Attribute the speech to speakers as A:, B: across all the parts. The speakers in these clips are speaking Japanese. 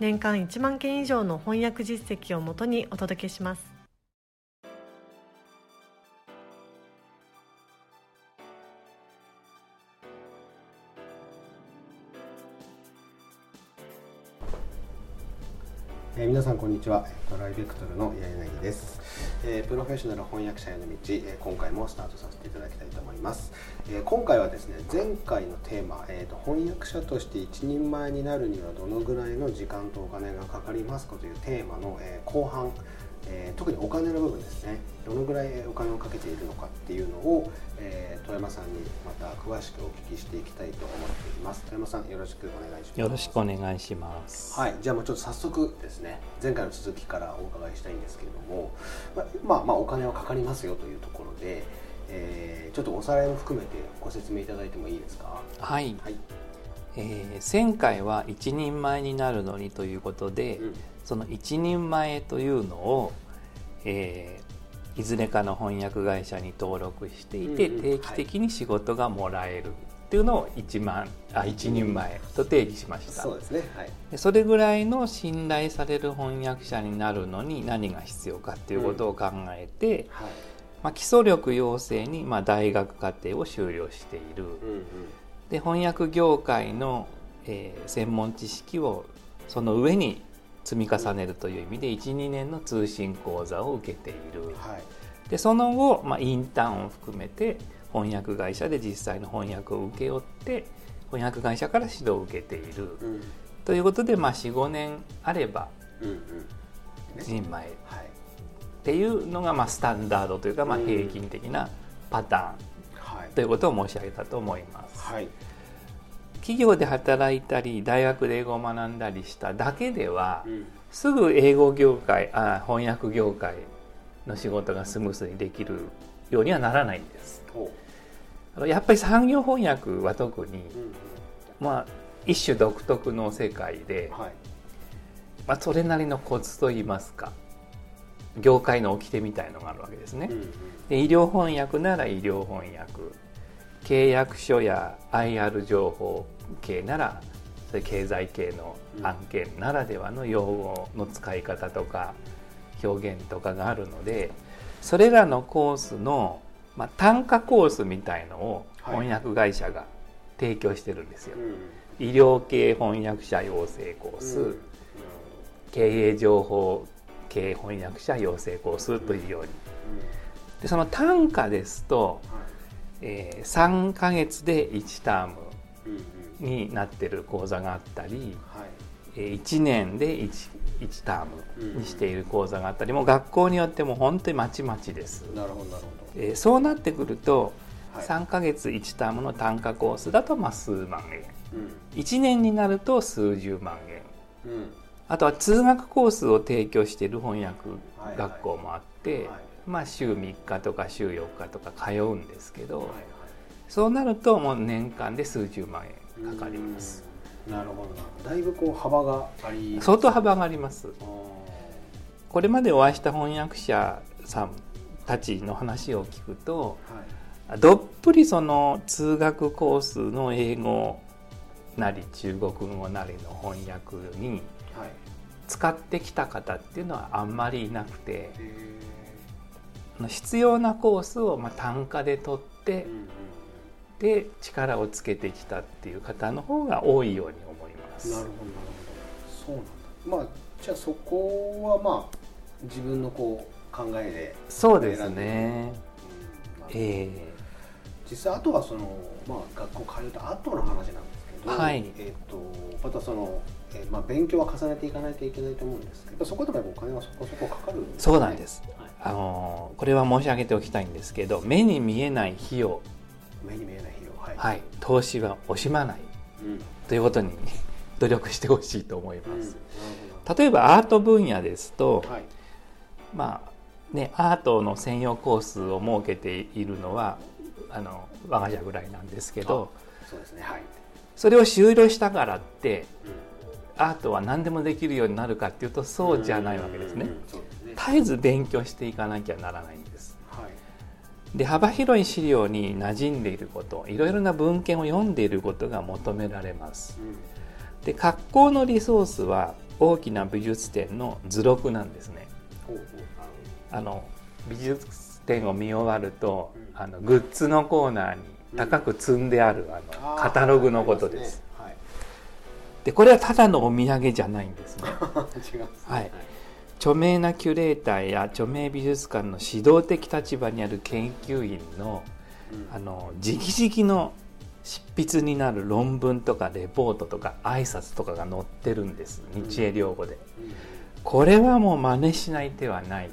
A: 年間1万件以上の翻訳実績をもとにお届けします。
B: 皆さんこんにちは。トライベクトルの柳です、えー、プロフェッショナル翻訳者への道、えー、今回もスタートさせていただきたいと思います、え今回はですね前回のテーマ、えーと、翻訳者として一人前になるにはどのぐらいの時間とお金がかかりますかというテーマの、え後半えー、特にお金の部分ですね。どのぐらいお金をかけているのかっていうのを、えー、富山さんにまた詳しくお聞きしていきたいと思っています。富山さんよろしくお願いします。
C: よろしくお願いします。
B: はい。じゃあもうちょっと早速ですね。前回の続きからお伺いしたいんですけれどもままあまあお金はかかりますよというところで、えー、ちょっとおさらいも含めてご説明いただいてもいいですか？
C: はい、はい。えー、前回は一人前になるのにということで、うんその一人前というのを、えー、いずれかの翻訳会社に登録していて、うんうん、定期的に仕事がもらえるっていうのを一万あ一人前と定義しました、
B: そうですね、はい、
C: でそれぐらいの信頼される翻訳者になるのに何が必要かっていうことを考えて、うん。はい。まあ、基礎力養成に、まあ、大学課程を修了している、うんうん、で翻訳業界の、えー、専門知識をその上に積み重ねるという意味で12年の通信講座を受けている、はい、でその後、まあ、インターンを含めて翻訳会社で実際の翻訳を請け負って翻訳会社から指導を受けている、うん、ということで、まあ、45年あれば一人前。っていうのがまあスタンダードというかまあ平均的なパターン。ということを申し上げたと思います。はい企業で働いたり大学で英語を学んだりしただけでは、うん、すぐ英語業界あ翻訳業界の仕事がスムーズにできるようにはならないんです。やっぱり産業翻訳は特に、うん、まあ一種独特の世界で、はい、まあ、それなりのコツといいますか業界の掟みたいのがあるわけですね。うんうん、で医療翻訳なら医療翻訳契約書や IR 情報系ならそれ経済系の案件ならではの用語の使い方とか表現とかがあるのでそれらのコースの、まあ、単価コースみたいのを翻訳会社が提供してるんですよ。はい、医療系翻訳者養成コース、うん、経営情報系翻訳者養成コースというように。でその単価ですと、えー、3か月で1タームになってる講座があったり、うんうん、1年で 1, 1タームにしている講座があったり、もう学校によっても本当にまちまちです。
B: なるほどなるほど、
C: えー、そうなってくると、はい、3か月1タームの単価コースだとまあ数万円、うん、1年になると数十万円、うん、あとは通学コースを提供している翻訳学校もあって、はい。はいまあ、週3日とか週4日とか通うんですけど、はいはい、そうなるともう年間で数十万円かかります。
B: なるほどだいぶこう幅があり。
C: 相当幅があります。これまでお会いした翻訳者さんたちの話を聞くと、はい、どっぷりその通学コースの英語なり中国語なりの翻訳に使ってきた方っていうのはあんまりいなくて、必要なコースをまあ単価で取って、で力をつけてきたっていう方の方が多いように思います。
B: なるほどなるほどそうなんだ。まあじゃあそこはまあ自分のこう考えで
C: そうですね。うん、ええ
B: ー、実際あとはそのまあ学校通った後の話なんど、はい、えっ、ー、とまたそのえーまあ、勉強は重ねていかないといけないと思うんですけどそこでもお金はそこそこかかる、ね、
C: そうなんです、はい、あのこれは申し上げておきたいんですけど目に見えない費用。
B: 目に見えない費用
C: はい、はい、投資は惜しまない、うん、ということに 努力してほしいと思います、うん、例えばアート分野ですと、はい、まあねアートの専用コースを設けているのはあの我が社ぐらいなんですけど
B: そうですね、はい、
C: それを終了したからって、うん、アートは何でもできるようになるかっていうとそうじゃないわけですね。絶えず勉強していかなきゃならないんです。はい、で幅広い資料に馴染んでいることいろいろな文献を読んでいることが求められます。うん、で格好のリソースは大きな美術展の図録なんですね。あの美術展を見終わると、あのグッズのコーナーに高く積んであるあのカタログのことです。でこれはただのお土産じゃないんですね。はい。著名なキュレーターや著名美術館の指導的立場にある研究員の,、あの直々の執筆になる論文とかレポートとか挨拶とかが載ってるんです。日英両語で、これはもう真似しない手はない、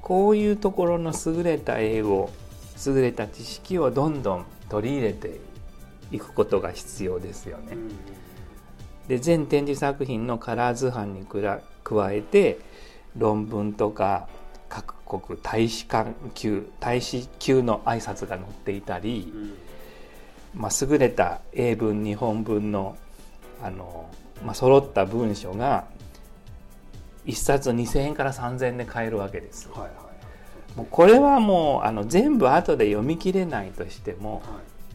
C: こういうところの優れた英語優れた知識をどんどん取り入れていくことが必要ですよね。で全展示作品のカラー図版に加えて論文とか各国大使館級大使級の挨拶が載っていたり、まあ、優れた英文日本文のあの、まあ、揃った文書が1冊2,000円から3,000円で買えるわけです。はいはい、もうこれはもうあの全部後で読み切れないとしても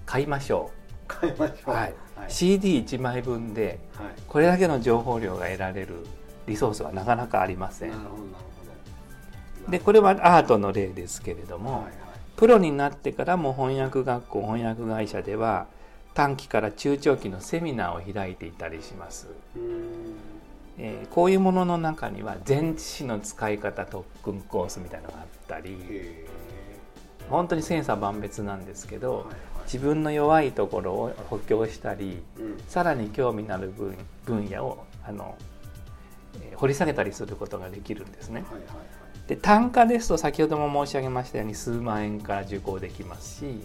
C: 買いましょ
B: う。買いましょう、はい、
C: CD1 枚分でこれだけの情報量が得られるリソースはなかなかありません。でこれはアートの例ですけれども、はいはい。プロになってからも翻訳学校翻訳会社では短期から中長期のセミナーを開いていたりします。えー、こういうものの中には前置詞の使い方特訓コースみたいなのがあったり本当に千差万別なんですけど、はいはい、自分の弱いところを補強したり、うん、さらに興味のある分分野をあの、えー、掘り下げたりすることができるんですね。はいはい。で単価ですと先ほども申し上げましたように数万円から受講できますし、はい、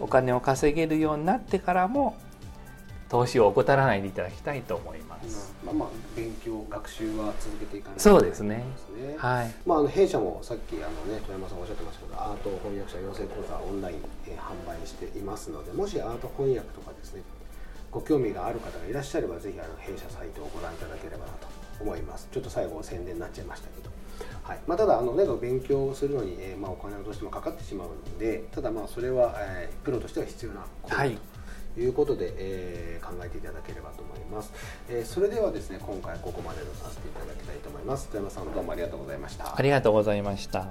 C: お金を稼げるようになってからも投資を怠らないでいただきたいと思います。
B: まあ、まあ勉強学習は続けていかない
C: とそうですね。はい。
B: まああの弊社もさっきあのね富山さんおっしゃってましたけど、アート翻訳者養成講座オンライン、えー、販売していますので、もしアート翻訳とかですね、ご興味がある方がいらっしゃればぜひあの弊社サイトをご覧いただければなと思います。ちょっと最後宣伝になっちゃいましたけど。はいまあ、ただあの、ね、勉強するのに、えーまあ、お金がどうしてもかかってしまうのでただまあそれは、えー、プロとしては必要なことということで、えー、考えていただければと思います、えー、それではですね今回ここまでとさせていただきたいと思います。富山さんどうもありがとうございました。
C: ありがとうございました。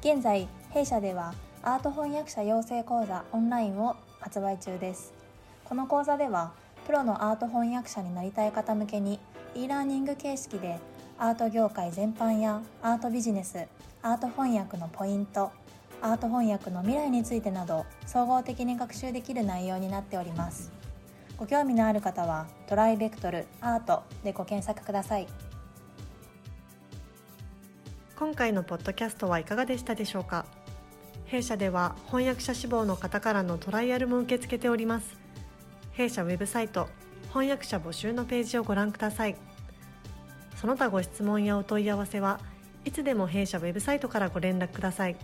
D: 現在弊社ではアート翻訳者養成講座オンラインを発売中です。この講座ではプロのアート翻訳者になりたい方向けに e ラーニング形式でアート業界全般やアートビジネスアート翻訳のポイントアート翻訳の未来についてなど総合的に学習できる内容になっております。ご興味のある方はトライベクトルアートでご検索ください。
A: 今回のポッドキャストはいかがでしたでしょうか？弊社では翻訳者志望の方からのトライアルも受け付けております。弊社ウェブサイト翻訳者募集のページをご覧ください。その他ご質問やお問い合わせはいつでも弊社ウェブサイトからご連絡ください。